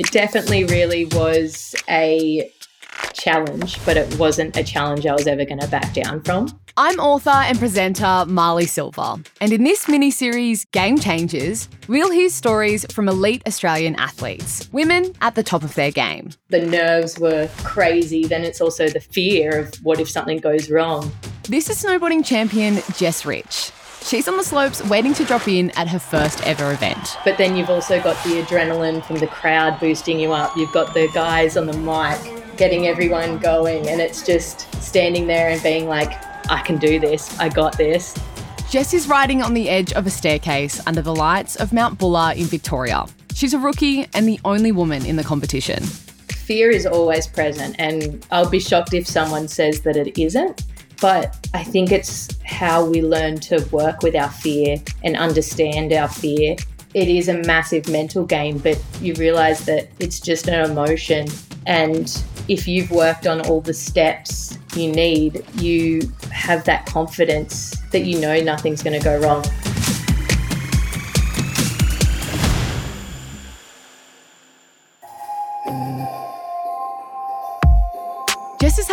It definitely really was a challenge, but it wasn't a challenge I was ever going to back down from. I'm author and presenter Marlee Silva, and in this mini series, Game Changers, we'll hear stories from elite Australian athletes, women at the top of their game. The nerves were crazy, then it's also the fear of what if something goes wrong. This is snowboarding champion Jess Rich. She's on the slopes waiting to drop in at her first ever event. But then you've also got the adrenaline from the crowd boosting you up. You've got the guys on the mic getting everyone going, and it's just standing there and being like, I can do this, I got this. Jess is riding on the edge of a staircase under the lights of Mount Buller in Victoria. She's a rookie and the only woman in the competition. Fear is always present, and I'll be shocked if someone says that it isn't. But I think it's how we learn to work with our fear and understand our fear. It is a massive mental game, but you realize that it's just an emotion. And if you've worked on all the steps you need, you have that confidence that you know nothing's going to go wrong.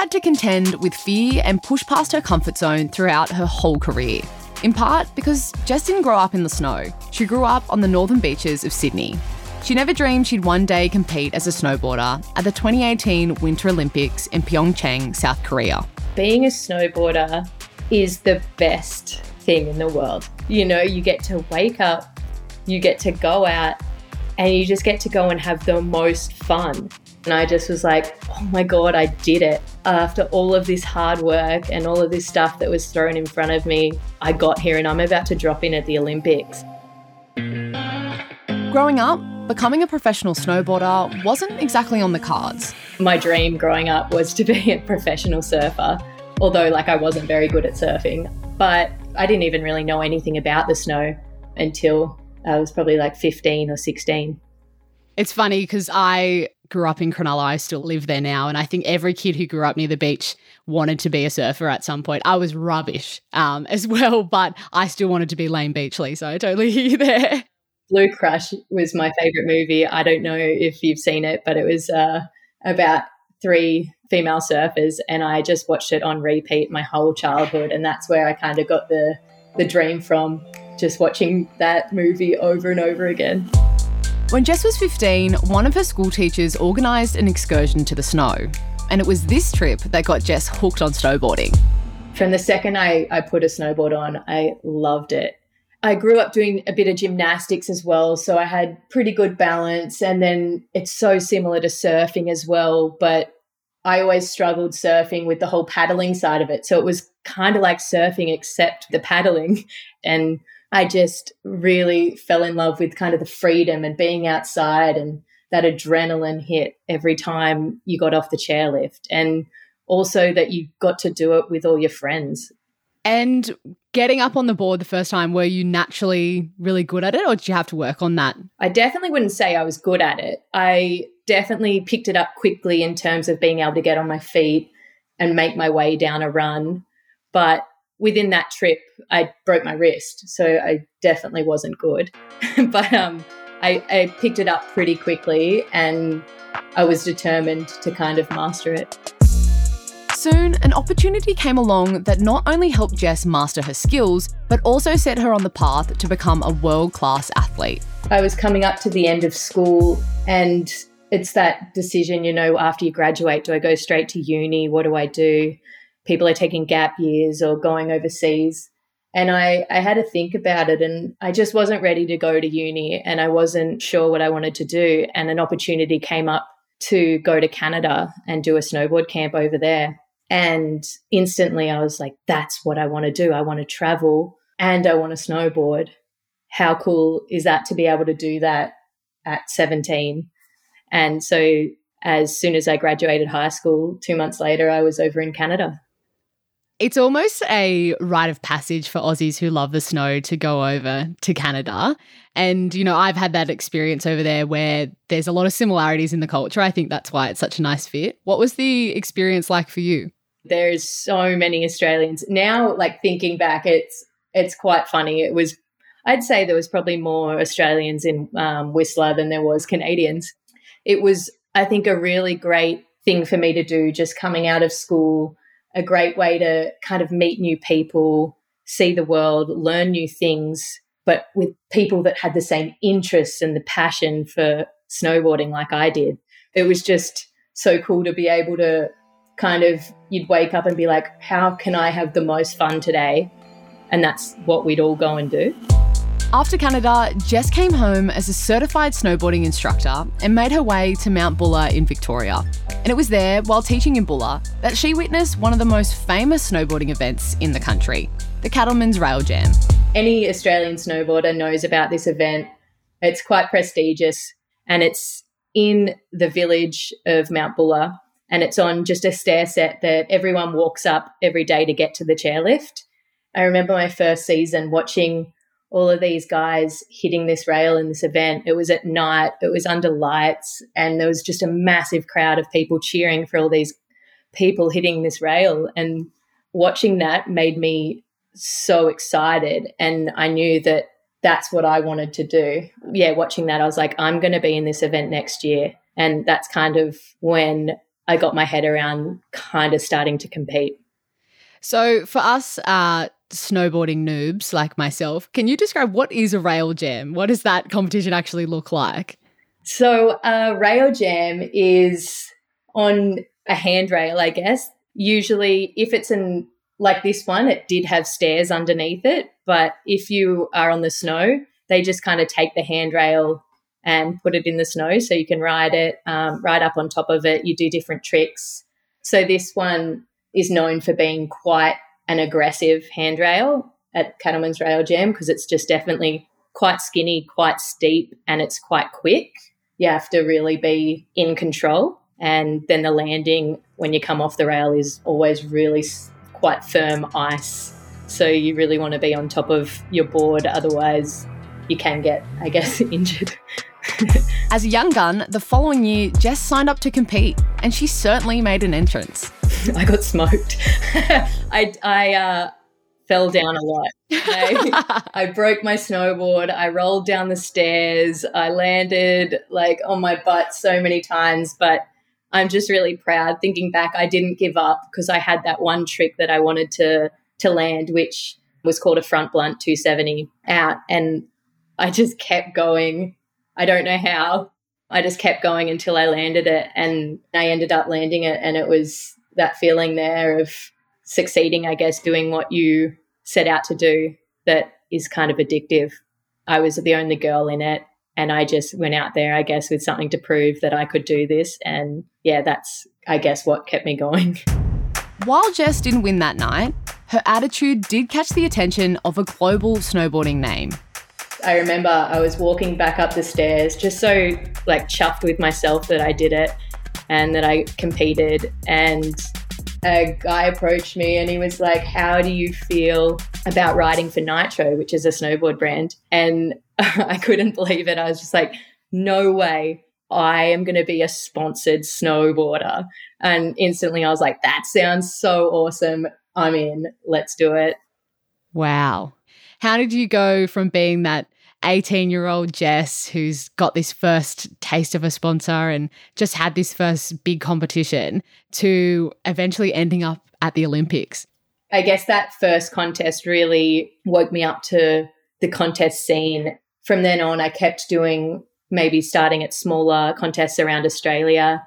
Had to contend with fear and push past her comfort zone throughout her whole career. In part because Jess didn't grow up in the snow. She grew up on the northern beaches of Sydney. She never dreamed she'd one day compete as a snowboarder at the 2018 Winter Olympics in Pyeongchang, South Korea. Being a snowboarder is the best thing in the world. You know, you get to wake up, you get to go out, and you just get to go and have the most fun. And I just was like, oh my God, I did it. After all of this hard work and all of this stuff that was thrown in front of me, I got here and I'm about to drop in at the Olympics. Growing up, becoming a professional snowboarder wasn't exactly on the cards. My dream growing up was to be a professional surfer, although like I wasn't very good at surfing. But I didn't even really know anything about the snow until I was probably like 15 or 16. It's funny because I grew up in Cronulla. I still live there now. And I think every kid who grew up near the beach wanted to be a surfer at some point. I was rubbish um, as well, but I still wanted to be Layne Beachley. So I totally hear you there. Blue Crush was my favorite movie. I don't know if you've seen it, but it was uh, about three female surfers, and I just watched it on repeat my whole childhood. And that's where I kind of got the, the dream from just watching that movie over and over again. When Jess was 15, one of her school teachers organised an excursion to the snow. And it was this trip that got Jess hooked on snowboarding. From the second I, I put a snowboard on, I loved it. I grew up doing a bit of gymnastics as well, so I had pretty good balance. And then it's so similar to surfing as well, but I always struggled surfing with the whole paddling side of it. So it was kind of like surfing, except the paddling. And I just really fell in love with kind of the freedom and being outside and that adrenaline hit every time you got off the chairlift. And also that you got to do it with all your friends. And getting up on the board the first time, were you naturally really good at it or did you have to work on that? I definitely wouldn't say I was good at it. I definitely picked it up quickly in terms of being able to get on my feet and make my way down a run. But within that trip, I broke my wrist, so I definitely wasn't good. but um, I, I picked it up pretty quickly, and I was determined to kind of master it. Soon, an opportunity came along that not only helped Jess master her skills, but also set her on the path to become a world class athlete. I was coming up to the end of school, and it's that decision, you know, after you graduate do I go straight to uni? What do I do? People are taking gap years or going overseas. And I, I had to think about it and I just wasn't ready to go to uni and I wasn't sure what I wanted to do. And an opportunity came up to go to Canada and do a snowboard camp over there. And instantly I was like, that's what I want to do. I want to travel and I want to snowboard. How cool is that to be able to do that at 17? And so as soon as I graduated high school, two months later, I was over in Canada. It's almost a rite of passage for Aussies who love the snow to go over to Canada. And, you know, I've had that experience over there where there's a lot of similarities in the culture. I think that's why it's such a nice fit. What was the experience like for you? There's so many Australians. Now, like thinking back, it's it's quite funny. It was I'd say there was probably more Australians in um, Whistler than there was Canadians it was, I think, a really great thing for me to do just coming out of school, a great way to kind of meet new people, see the world, learn new things, but with people that had the same interests and the passion for snowboarding like I did. It was just so cool to be able to kind of, you'd wake up and be like, how can I have the most fun today? And that's what we'd all go and do. After Canada, Jess came home as a certified snowboarding instructor and made her way to Mount Buller in Victoria. And it was there, while teaching in Buller, that she witnessed one of the most famous snowboarding events in the country the Cattleman's Rail Jam. Any Australian snowboarder knows about this event. It's quite prestigious and it's in the village of Mount Buller and it's on just a stair set that everyone walks up every day to get to the chairlift. I remember my first season watching all of these guys hitting this rail in this event. It was at night, it was under lights, and there was just a massive crowd of people cheering for all these people hitting this rail. And watching that made me so excited. And I knew that that's what I wanted to do. Yeah, watching that, I was like, I'm going to be in this event next year. And that's kind of when I got my head around kind of starting to compete. So, for us uh, snowboarding noobs like myself, can you describe what is a rail jam? What does that competition actually look like? So, a rail jam is on a handrail, I guess. Usually, if it's in like this one, it did have stairs underneath it. But if you are on the snow, they just kind of take the handrail and put it in the snow so you can ride it, um, ride up on top of it. You do different tricks. So this one is known for being quite an aggressive handrail at Cattleman's Rail Jam because it's just definitely quite skinny, quite steep, and it's quite quick. You have to really be in control. And then the landing when you come off the rail is always really quite firm ice. So you really want to be on top of your board, otherwise, you can get, I guess, injured. As a young gun, the following year, Jess signed up to compete, and she certainly made an entrance. I got smoked. I, I uh, fell down a lot. I, I, broke my snowboard. I rolled down the stairs. I landed like on my butt so many times, but I'm just really proud. Thinking back, I didn't give up because I had that one trick that I wanted to to land, which was called a front blunt 270 out, and I just kept going I don't know how. I just kept going until I landed it and I ended up landing it. And it was that feeling there of succeeding, I guess, doing what you set out to do that is kind of addictive. I was the only girl in it. And I just went out there, I guess, with something to prove that I could do this. And yeah, that's, I guess, what kept me going. While Jess didn't win that night, her attitude did catch the attention of a global snowboarding name, I remember I was walking back up the stairs, just so like chuffed with myself that I did it and that I competed. And a guy approached me and he was like, How do you feel about riding for Nitro, which is a snowboard brand? And I couldn't believe it. I was just like, No way. I am going to be a sponsored snowboarder. And instantly I was like, That sounds so awesome. I'm in. Let's do it. Wow. How did you go from being that 18 year old Jess who's got this first taste of a sponsor and just had this first big competition to eventually ending up at the Olympics? I guess that first contest really woke me up to the contest scene. From then on, I kept doing maybe starting at smaller contests around Australia.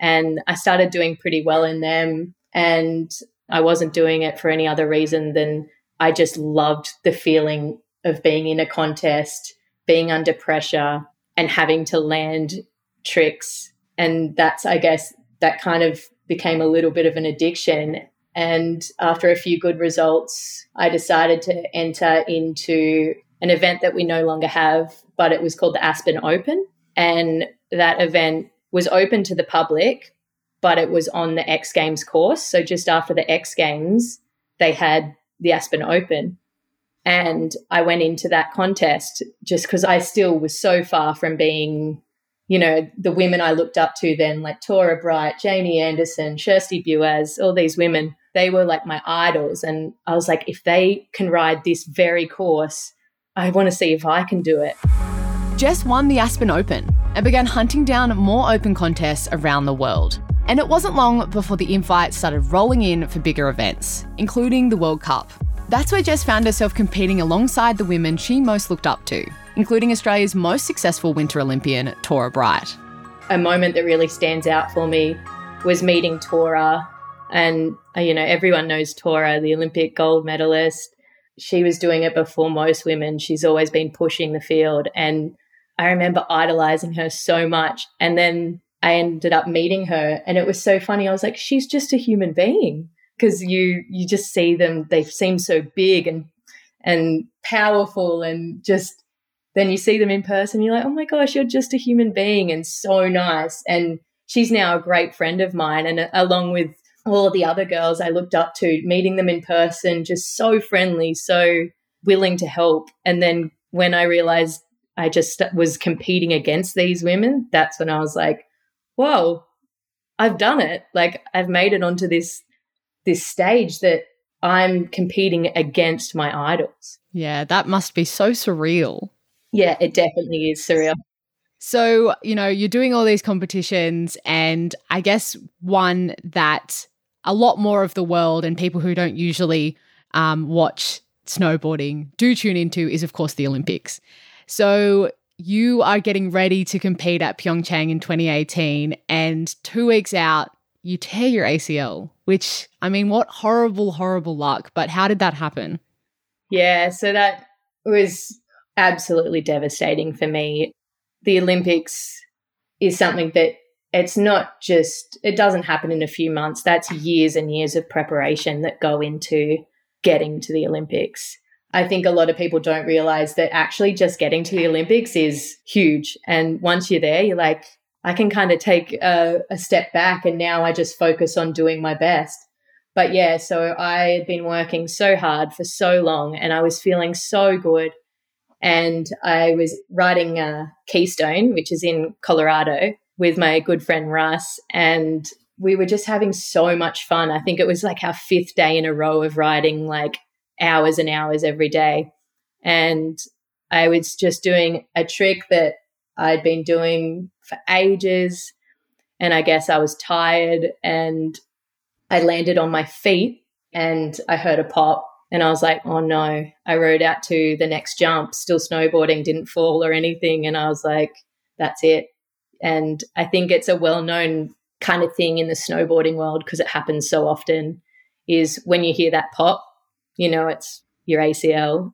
And I started doing pretty well in them. And I wasn't doing it for any other reason than I just loved the feeling of being in a contest, being under pressure, and having to land tricks. And that's, I guess, that kind of became a little bit of an addiction. And after a few good results, I decided to enter into an event that we no longer have, but it was called the Aspen Open. And that event was open to the public, but it was on the X Games course. So just after the X Games, they had the Aspen Open. And I went into that contest just because I still was so far from being, you know, the women I looked up to then, like Torah Bright, Jamie Anderson, Kjersti Buaas, all these women, they were like my idols. And I was like, if they can ride this very course, I want to see if I can do it. Jess won the Aspen Open and began hunting down more open contests around the world. And it wasn't long before the invites started rolling in for bigger events, including the World Cup. That's where Jess found herself competing alongside the women she most looked up to, including Australia's most successful Winter Olympian, Torah Bright. A moment that really stands out for me was meeting Torah. And, uh, you know, everyone knows Torah, the Olympic gold medalist. She was doing it before most women. She's always been pushing the field. And I remember idolizing her so much. And then I ended up meeting her and it was so funny. I was like, she's just a human being because you you just see them they seem so big and and powerful and just then you see them in person you're like oh my gosh you're just a human being and so nice. And she's now a great friend of mine and uh, along with all of the other girls I looked up to meeting them in person just so friendly so willing to help. And then when I realized I just was competing against these women that's when I was like whoa I've done it. Like I've made it onto this this stage that I'm competing against my idols. Yeah, that must be so surreal. Yeah, it definitely is surreal. So, you know, you're doing all these competitions, and I guess one that a lot more of the world and people who don't usually um, watch snowboarding do tune into is, of course, the Olympics. So, you are getting ready to compete at Pyeongchang in 2018, and two weeks out, you tear your ACL, which, I mean, what horrible, horrible luck. But how did that happen? Yeah, so that was absolutely devastating for me. The Olympics is something that it's not just, it doesn't happen in a few months. That's years and years of preparation that go into getting to the Olympics. I think a lot of people don't realize that actually just getting to the Olympics is huge. And once you're there, you're like, I can kind of take a, a step back and now I just focus on doing my best. But yeah, so I had been working so hard for so long and I was feeling so good. And I was riding Keystone, which is in Colorado, with my good friend Russ. And we were just having so much fun. I think it was like our fifth day in a row of riding like hours and hours every day. And I was just doing a trick that I'd been doing for ages. And I guess I was tired and I landed on my feet and I heard a pop and I was like, oh no. I rode out to the next jump, still snowboarding, didn't fall or anything. And I was like, that's it. And I think it's a well known kind of thing in the snowboarding world because it happens so often is when you hear that pop, you know, it's your ACL.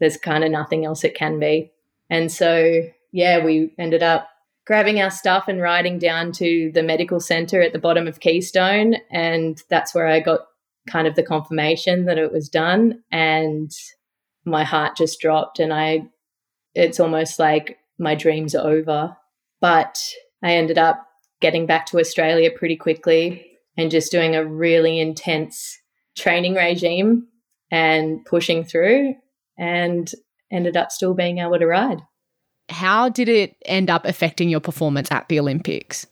There's kind of nothing else it can be. And so yeah, we ended up grabbing our stuff and riding down to the medical center at the bottom of Keystone. And that's where I got kind of the confirmation that it was done. And my heart just dropped. And I, it's almost like my dreams are over. But I ended up getting back to Australia pretty quickly and just doing a really intense training regime and pushing through and ended up still being able to ride. How did it end up affecting your performance at the Olympics?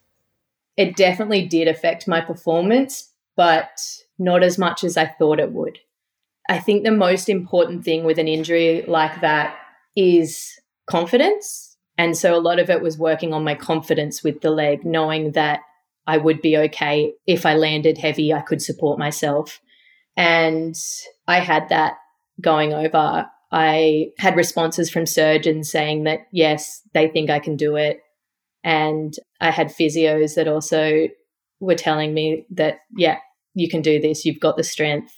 It definitely did affect my performance, but not as much as I thought it would. I think the most important thing with an injury like that is confidence. And so a lot of it was working on my confidence with the leg, knowing that I would be okay. If I landed heavy, I could support myself. And I had that going over I had responses from surgeons saying that, yes, they think I can do it. And I had physios that also were telling me that, yeah, you can do this, you've got the strength.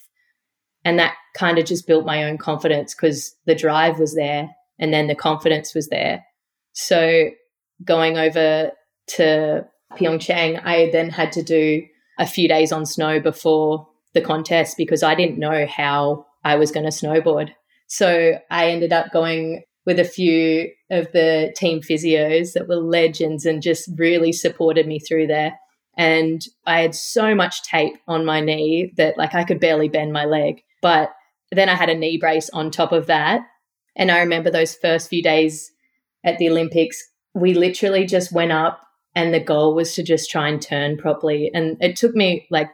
And that kind of just built my own confidence because the drive was there and then the confidence was there. So going over to Pyeongchang, I then had to do a few days on snow before the contest because I didn't know how I was going to snowboard. So I ended up going with a few of the team physios that were legends and just really supported me through there. And I had so much tape on my knee that like I could barely bend my leg. But then I had a knee brace on top of that. And I remember those first few days at the Olympics, we literally just went up and the goal was to just try and turn properly. And it took me like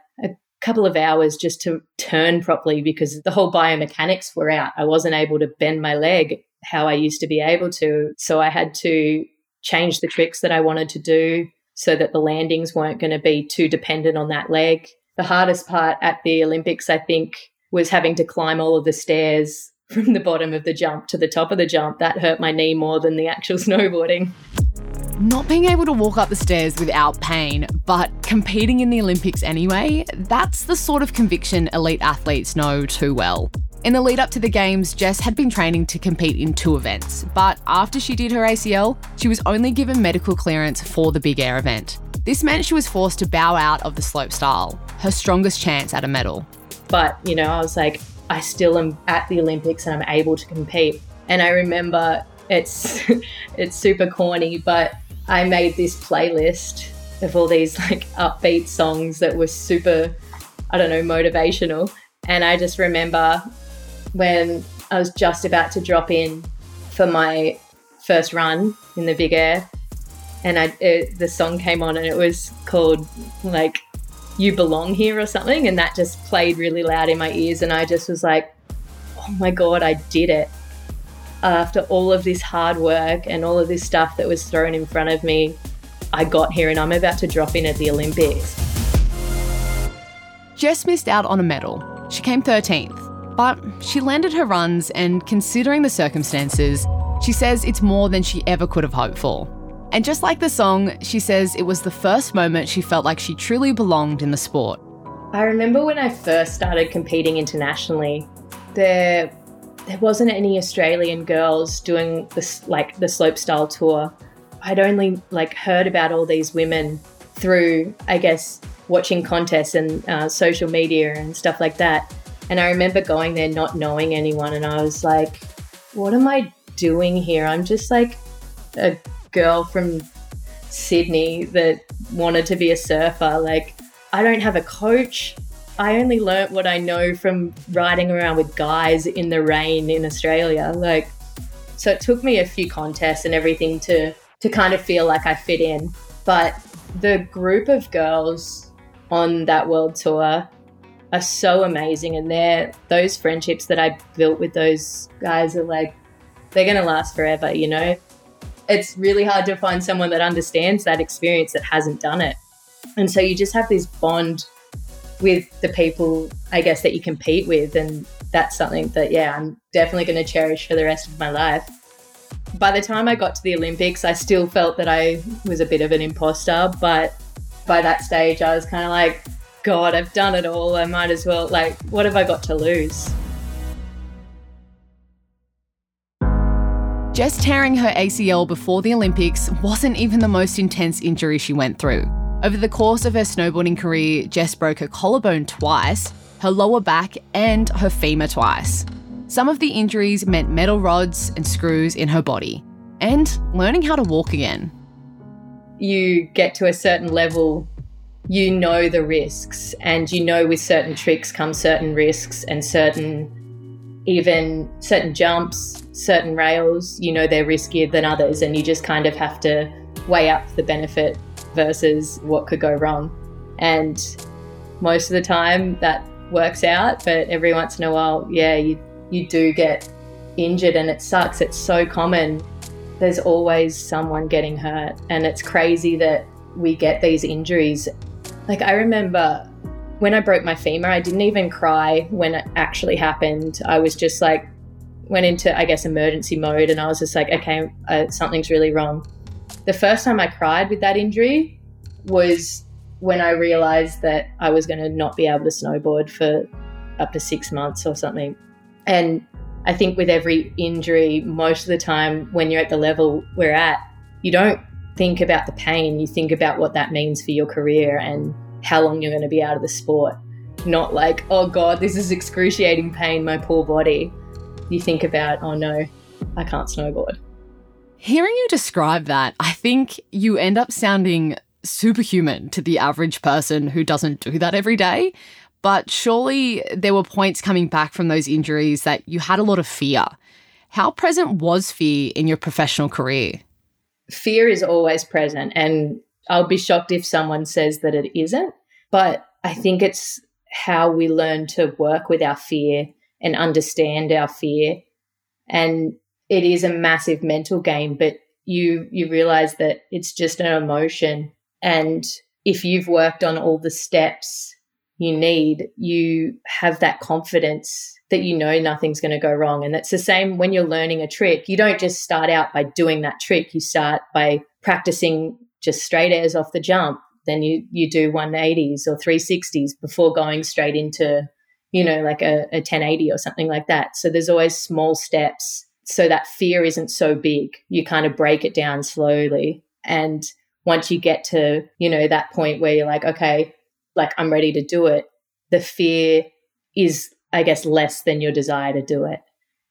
couple of hours just to turn properly because the whole biomechanics were out. I wasn't able to bend my leg how I used to be able to. So I had to change the tricks that I wanted to do so that the landings weren't going to be too dependent on that leg. The hardest part at the Olympics, I think, was having to climb all of the stairs from the bottom of the jump to the top of the jump. That hurt my knee more than the actual snowboarding. Not being able to walk up the stairs without pain, but competing in the Olympics anyway, that's the sort of conviction elite athletes know too well. In the lead up to the Games, Jess had been training to compete in two events, but after she did her ACL, she was only given medical clearance for the big air event. This meant she was forced to bow out of the slope style, her strongest chance at a medal. But, you know, I was like, I still am at the Olympics and I'm able to compete. And I remember it's it's super corny, but I made this playlist of all these like upbeat songs that were super I don't know, motivational. And I just remember when I was just about to drop in for my first run in the big air, and I it, the song came on, and it was called like "You Belong Here" or something, and that just played really loud in my ears, and I just was like, "Oh my god, I did it!" After all of this hard work and all of this stuff that was thrown in front of me, I got here, and I'm about to drop in at the Olympics. Jess missed out on a medal. She came 13th but she landed her runs, and considering the circumstances, she says it's more than she ever could have hoped for. And just like the song, she says it was the first moment she felt like she truly belonged in the sport. I remember when I first started competing internationally, there there wasn't any Australian girls doing this like the slopestyle tour. I'd only like heard about all these women through, I guess, watching contests and uh, social media and stuff like that. And I remember going there not knowing anyone, and I was like, what am I doing here? I'm just like a girl from Sydney that wanted to be a surfer. Like, I don't have a coach. I only learnt what I know from riding around with guys in the rain in Australia. Like, so it took me a few contests and everything to to kind of feel like I fit in. But the group of girls on that world tour are so amazing and they're those friendships that I built with those guys are like they're to last forever, you know. It's really hard to find someone that understands that experience that hasn't done it. And so you just have this bond with the people I guess that you compete with and that's something that yeah, I'm definitely going to cherish for the rest of my life. By the time I got to the Olympics, I still felt that I was a bit of an imposter, but by that stage I was kind of like God, I've done it all. I might as well, like, what have I got to lose? Jess tearing her ACL before the Olympics wasn't even the most intense injury she went through. Over the course of her snowboarding career, Jess broke her collarbone twice, her lower back, and her femur twice. Some of the injuries meant metal rods and screws in her body, and learning how to walk again. You get to a certain level you know the risks and you know with certain tricks come certain risks and certain even certain jumps certain rails you know they're riskier than others and you just kind of have to weigh up the benefit versus what could go wrong and most of the time that works out but every once in a while yeah you you do get injured and it sucks it's so common there's always someone getting hurt and it's crazy that we get these injuries like, I remember when I broke my femur, I didn't even cry when it actually happened. I was just like, went into, I guess, emergency mode and I was just like, okay, uh, something's really wrong. The first time I cried with that injury was when I realized that I was going to not be able to snowboard for up to six months or something. And I think with every injury, most of the time when you're at the level we're at, you don't think about the pain, you think about what that means for your career and how long you're going to be out of the sport. Not like, oh God, this is excruciating pain, my poor body. You think about, oh no, I can't snowboard. Hearing you describe that, I think you end up sounding superhuman to the average person who doesn't do that every day. But surely there were points coming back from those injuries that you had a lot of fear. How present was fear in your professional career? fear is always present. And I'll be shocked if someone says that it isn't. But I think it's how we learn to work with our fear and understand our fear. And it is a massive mental game, but you you realize that it's just an emotion and if you've worked on all the steps you need, you have that confidence that you know nothing's going to go wrong. And that's the same when you're learning a trick. You don't just start out by doing that trick. You start by practicing just straight airs off the jump. Then you, you do 180s or 360s before going straight into, you know, like a, a 1080 or something like that. So there's always small steps so that fear isn't so big. You kind of break it down slowly. And once you get to, you know, that point where you're like, okay, like I'm ready to do it, the fear is, I guess, less than your desire to do it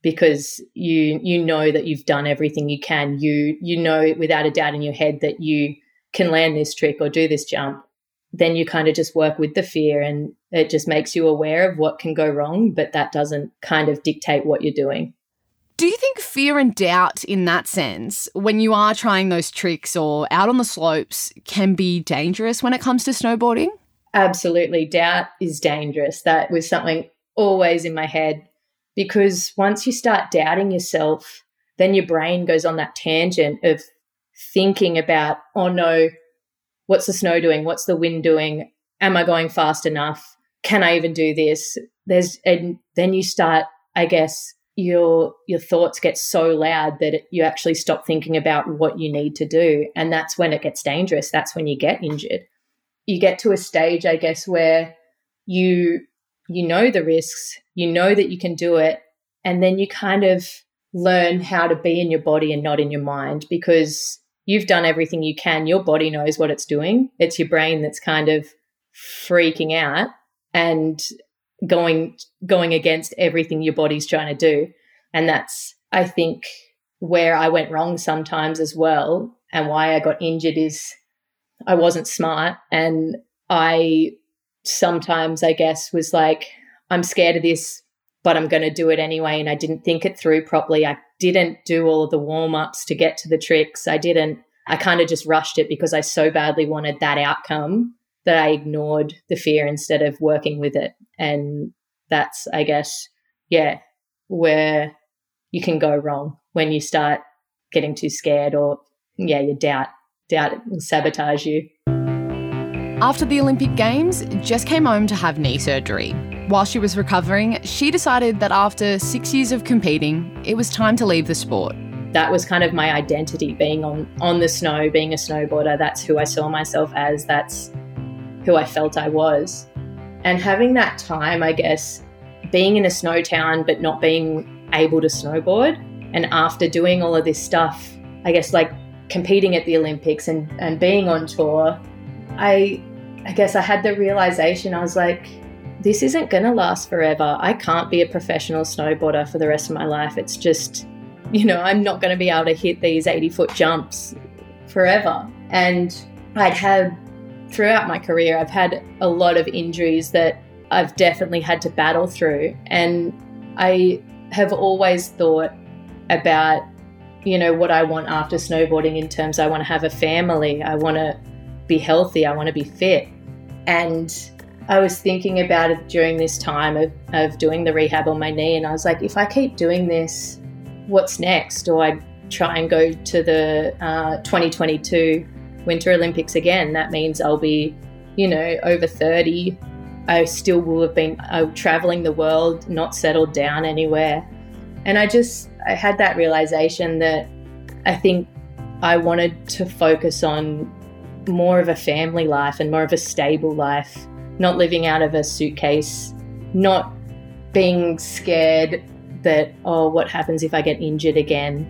because you you know that you've done everything you can. You you know without a doubt in your head that you can land this trick or do this jump. Then you kind of just work with the fear and it just makes you aware of what can go wrong, but that doesn't kind of dictate what you're doing. Do you think fear and doubt in that sense, when you are trying those tricks or out on the slopes, can be dangerous when it comes to snowboarding? Absolutely. Doubt is dangerous. That was something always in my head because once you start doubting yourself, then your brain goes on that tangent of thinking about, oh no, what's the snow doing? What's the wind doing? Am I going fast enough? Can I even do this? There's, and then you start, I guess, your your thoughts get so loud that it, you actually stop thinking about what you need to do and that's when it gets dangerous that's when you get injured you get to a stage, I guess, where you you know the risks, you know that you can do it, and then you kind of learn how to be in your body and not in your mind because you've done everything you can. Your body knows what it's doing. It's your brain that's kind of freaking out and going going against everything your body's trying to do. And that's I think where I went wrong sometimes as well and why I got injured is I wasn't smart. And I sometimes, I guess, was like, I'm scared of this, but I'm going to do it anyway. And I didn't think it through properly. I didn't do all of the warm ups to get to the tricks. I didn't, I kind of just rushed it because I so badly wanted that outcome that I ignored the fear instead of working with it. And that's, I guess, yeah, where you can go wrong when you start getting too scared or, yeah, you doubt doubt it will sabotage you. After the Olympic Games, Jess came home to have knee surgery. While she was recovering, she decided that after six years of competing, it was time to leave the sport. That was kind of my identity, being on, on the snow, being a snowboarder. That's who I saw myself as. That's who I felt I was. And having that time, I guess, being in a snow town but not being able to snowboard, and after doing all of this stuff, I guess like competing at the Olympics and, and being on tour, I I guess I had the realization I was like, this isn't to last forever. I can't be a professional snowboarder for the rest of my life. It's just, you know, I'm not to be able to hit these 80 foot jumps forever. And I'd had, throughout my career, I've had a lot of injuries that I've definitely had to battle through. And I have always thought about you know, what I want after snowboarding in terms I want to have a family, I want to be healthy, I want to be fit. And I was thinking about it during this time of, of doing the rehab on my knee, and I was like, if I keep doing this, what's next? Do I try and go to the uh, 2022 Winter Olympics again? That means I'll be, you know, over 30. I still will have been uh, traveling the world, not settled down anywhere. And I just I had that realization that I think I wanted to focus on more of a family life and more of a stable life, not living out of a suitcase, not being scared that, oh, what happens if I get injured again?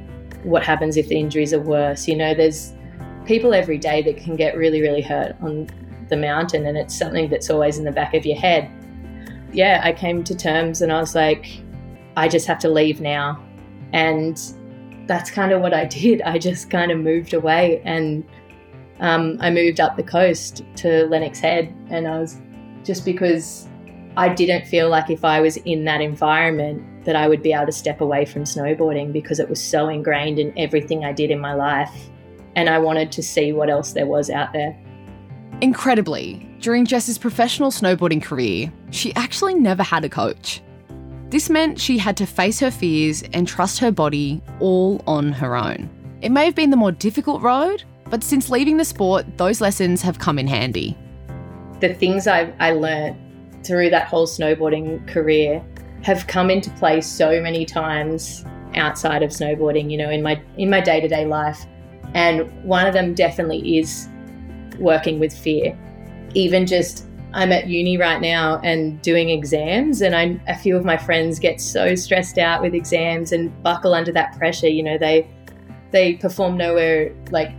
What happens if the injuries are worse? You know, there's people every day that can get really, really hurt on the mountain, and it's something that's always in the back of your head. Yeah, I came to terms and I was like, I just have to leave now. And that's kind of what I did. I just kind of moved away and um, I moved up the coast to Lennox Head. And I was just because I didn't feel like if I was in that environment that I would be able to step away from snowboarding because it was so ingrained in everything I did in my life. And I wanted to see what else there was out there. Incredibly, during Jess's professional snowboarding career, she actually never had a coach. This meant she had to face her fears and trust her body all on her own. It may have been the more difficult road, but since leaving the sport, those lessons have come in handy. The things I, I learned through that whole snowboarding career have come into play so many times outside of snowboarding, you know, in my in my day-to-day life. And one of them definitely is working with fear. Even just I'm at uni right now and doing exams, and I, a few of my friends get so stressed out with exams and buckle under that pressure. You know, they they perform nowhere like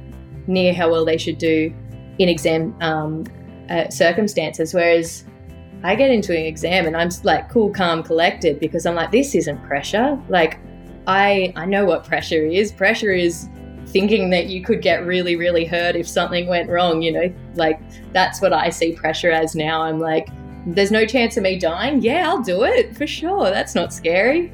near how well they should do in exam um, uh, circumstances. Whereas I get into an exam and I'm like cool, calm, collected because I'm like, this isn't pressure. Like, I I know what pressure is. Pressure is thinking that you could get really, really hurt if something went wrong. You know, like that's what I see pressure as now. I'm like, there's no chance of me dying. Yeah, I'll do it for sure. That's not scary.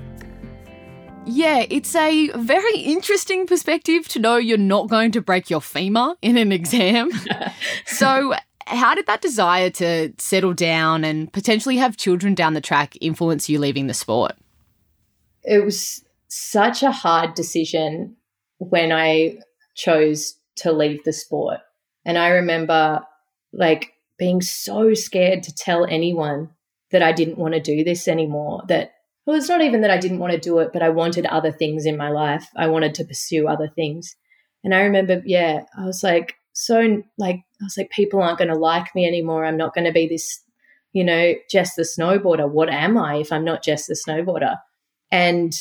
Yeah, it's a very interesting perspective to know you're not going to break your femur in an exam. so, how did that desire to settle down and potentially have children down the track influence you leaving the sport? It was such a hard decision when I chose to leave the sport. And I remember like being so scared to tell anyone that I didn't want to do this anymore. That, well, it's not even that I didn't want to do it, but I wanted other things in my life. I wanted to pursue other things. And I remember, yeah, I was like, so like, I was like, people aren't going to like me anymore. I'm not going to be this, you know, just the snowboarder. What am I if I'm not just the snowboarder? And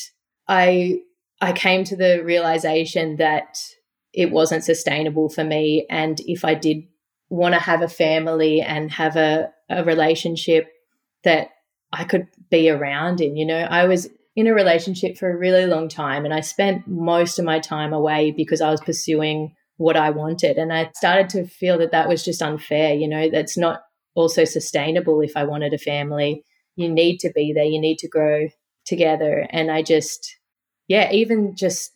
I I came to the realization that it wasn't sustainable for me. And if I did want to have a family and have a, a relationship that I could be around in, you know, I was in a relationship for a really long time and I spent most of my time away because I was pursuing what I wanted. And I started to feel that that was just unfair, you know, that's not also sustainable if I wanted a family. You need to be there, you need to grow together. And I just, yeah, even just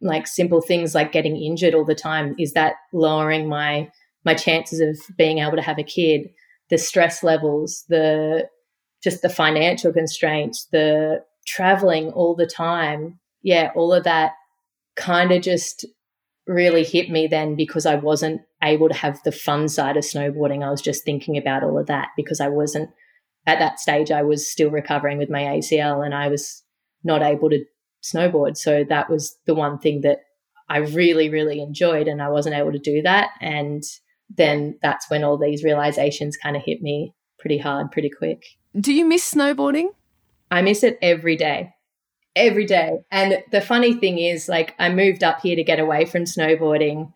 like simple things like getting injured all the time is that lowering my my chances of being able to have a kid? The stress levels the just the financial constraints the traveling all the time. Yeah all of that kind of just really hit me then because I wasn't able to have the fun side of snowboarding. I was just thinking about all of that because I wasn't at that stage I was still recovering with my ACL and I was not able to snowboard. So that was the one thing that I really, really enjoyed, and I wasn't able to do that. And then that's when all these realizations kind of hit me pretty hard, pretty quick. Do you miss snowboarding? I miss it every day. Every day. And the funny thing is, like, I moved up here to get away from snowboarding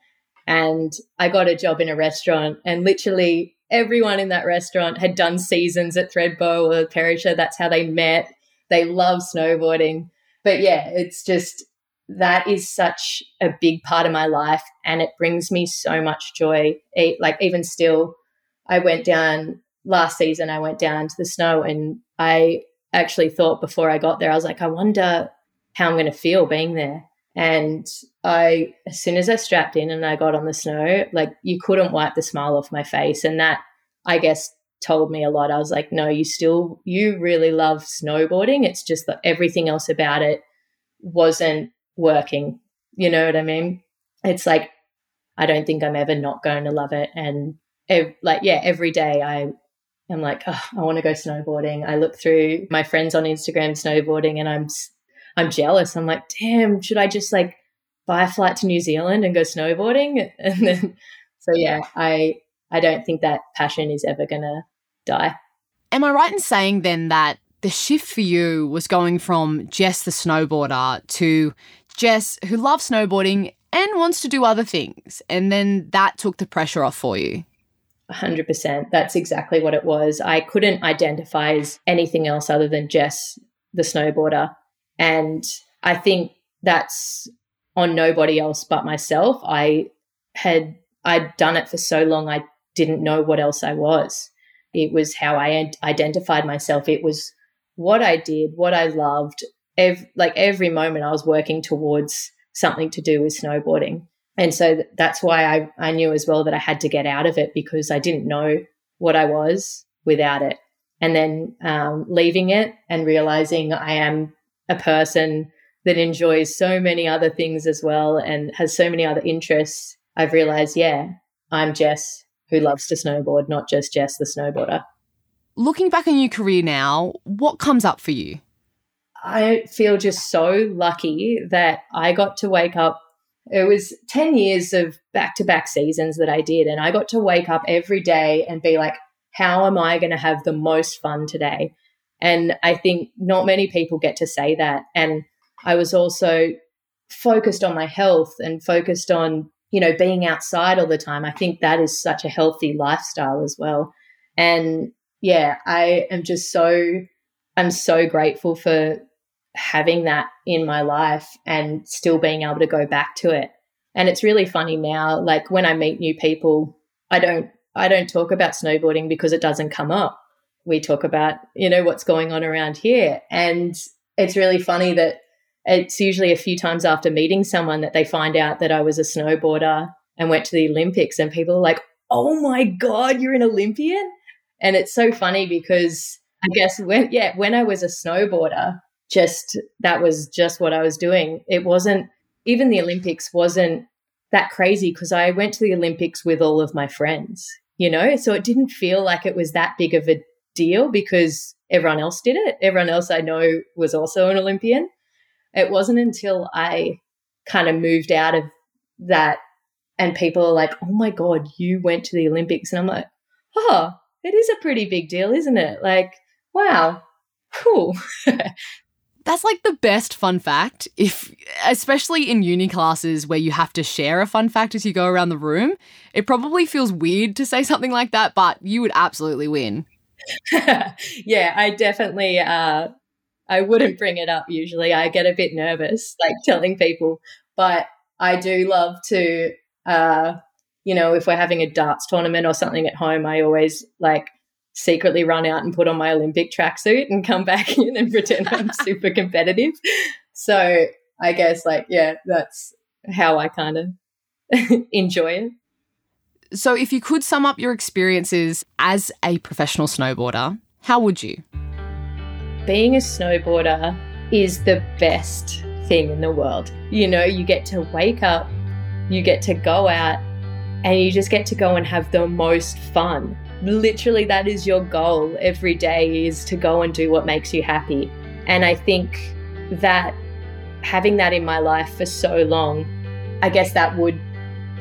and I got a job in a restaurant, and literally everyone in that restaurant had done seasons at Thredbo or Perisher. That's how they met. They love snowboarding but yeah, it's just that is such a big part of my life and it brings me so much joy. It, like even still, I went down last season, I went down to the snow and I actually thought before I got there, I was like, I wonder how I'm going to feel being there. And I, as soon as I strapped in and I got on the snow, like you couldn't wipe the smile off my face. And that, I guess, told me a lot. I was like, no, you still, you really love snowboarding. It's just that everything else about it wasn't working. You know what I mean? It's like, I don't think I'm ever not going to love it. And ev- like, yeah, every day I am like, oh, I want to go snowboarding. I look through my friends on Instagram snowboarding and I'm, I'm jealous. I'm like, damn, should I just like buy a flight to New Zealand and go snowboarding? And then, so yeah, I, I don't think that passion is ever going to die. Am I right in saying then that the shift for you was going from Jess the snowboarder to Jess who loves snowboarding and wants to do other things? And then that took the pressure off for you? 100%. That's exactly what it was. I couldn't identify as anything else other than Jess the snowboarder. And I think that's on nobody else but myself. I had I'd done it for so long I didn't know what else I was. It was how I identified myself. It was what I did, what I loved. Ev- like every moment I was working towards something to do with snowboarding. And so that's why I, I knew as well that I had to get out of it because I didn't know what I was without it. And then um, leaving it and realizing I am a person that enjoys so many other things as well and has so many other interests, I've realized, yeah, I'm Jess who loves to snowboard, not just Jess the snowboarder. Looking back on your career now, what comes up for you? I feel just so lucky that I got to wake up. It was 10 years of back to back seasons that I did, and I got to wake up every day and be like, how am I going to have the most fun today? And I think not many people get to say that. And I was also focused on my health and focused on, you know, being outside all the time. I think that is such a healthy lifestyle as well. And yeah, I am just so, I'm so grateful for having that in my life and still being able to go back to it. And it's really funny now, like when I meet new people, I don't, I don't talk about snowboarding because it doesn't come up. We talk about, you know, what's going on around here. And it's really funny that it's usually a few times after meeting someone that they find out that I was a snowboarder and went to the Olympics, and people are like, oh my God, you're an Olympian? And it's so funny because I guess when, yeah, when I was a snowboarder, just that was just what I was doing. It wasn't, even the Olympics wasn't that crazy because I went to the Olympics with all of my friends, you know? So it didn't feel like it was that big of a deal because everyone else did it. Everyone else I know was also an Olympian. It wasn't until I kind of moved out of that and people are like, oh my God, you went to the Olympics. And I'm like, oh, it is a pretty big deal, isn't it? Like, wow, cool. That's like the best fun fact. If especially in uni classes where you have to share a fun fact as you go around the room, it probably feels weird to say something like that, but you would absolutely win. yeah, I definitely uh I wouldn't bring it up usually. I get a bit nervous like telling people, but I do love to uh you know, if we're having a darts tournament or something at home, I always like secretly run out and put on my Olympic tracksuit and come back in and pretend I'm super competitive. So I guess like yeah, that's how I kind of enjoy it. So if you could sum up your experiences as a professional snowboarder, how would you? Being a snowboarder is the best thing in the world. You know, you get to wake up, you get to go out and you just get to go and have the most fun. Literally, that is your goal every day is to go and do what makes you happy. And I think that having that in my life for so long, I guess that would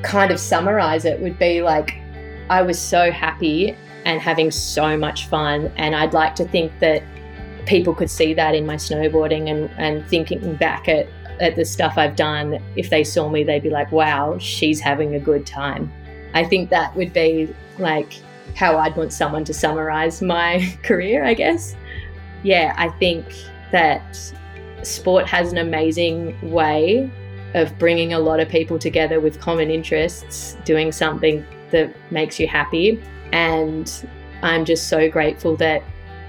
kind of summarize it would be like I was so happy and having so much fun. And I'd like to think that people could see that in my snowboarding and, and thinking back at at the stuff I've done, if they saw me, they'd be like, wow, she's having a good time. I think that would be like how I'd want someone to summarize my career, I guess. Yeah, I think that sport has an amazing way of bringing a lot of people together with common interests, doing something that makes you happy. And I'm just so grateful that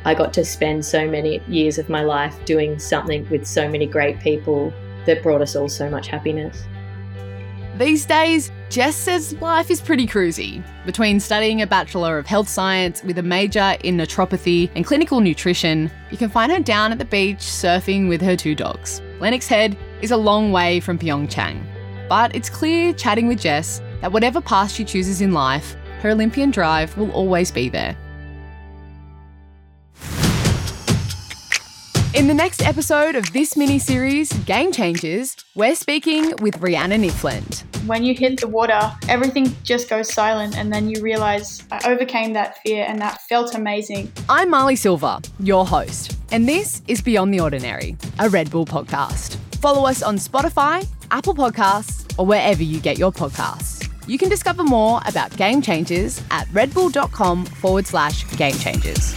I got to spend so many years of my life doing something with so many great people that brought us all so much happiness. These days, Jess says life is pretty cruisy. Between studying a Bachelor of Health Science with a major in naturopathy and clinical nutrition, you can find her down at the beach surfing with her two dogs. Lennox Head is a long way from Pyeongchang. But it's clear, chatting with Jess, that whatever path she chooses in life, her Olympian drive will always be there. In the next episode of this mini series, Game Changers, we're speaking with Rhiannon Iffland. When you hit the water, everything just goes silent, and then you realize I overcame that fear, and that felt amazing. I'm Marlee Silva, your host, and this is Beyond the Ordinary, a Red Bull podcast. Follow us on Spotify, Apple Podcasts, or wherever you get your podcasts. You can discover more about Game Changers at redbull.com forward slash game changers.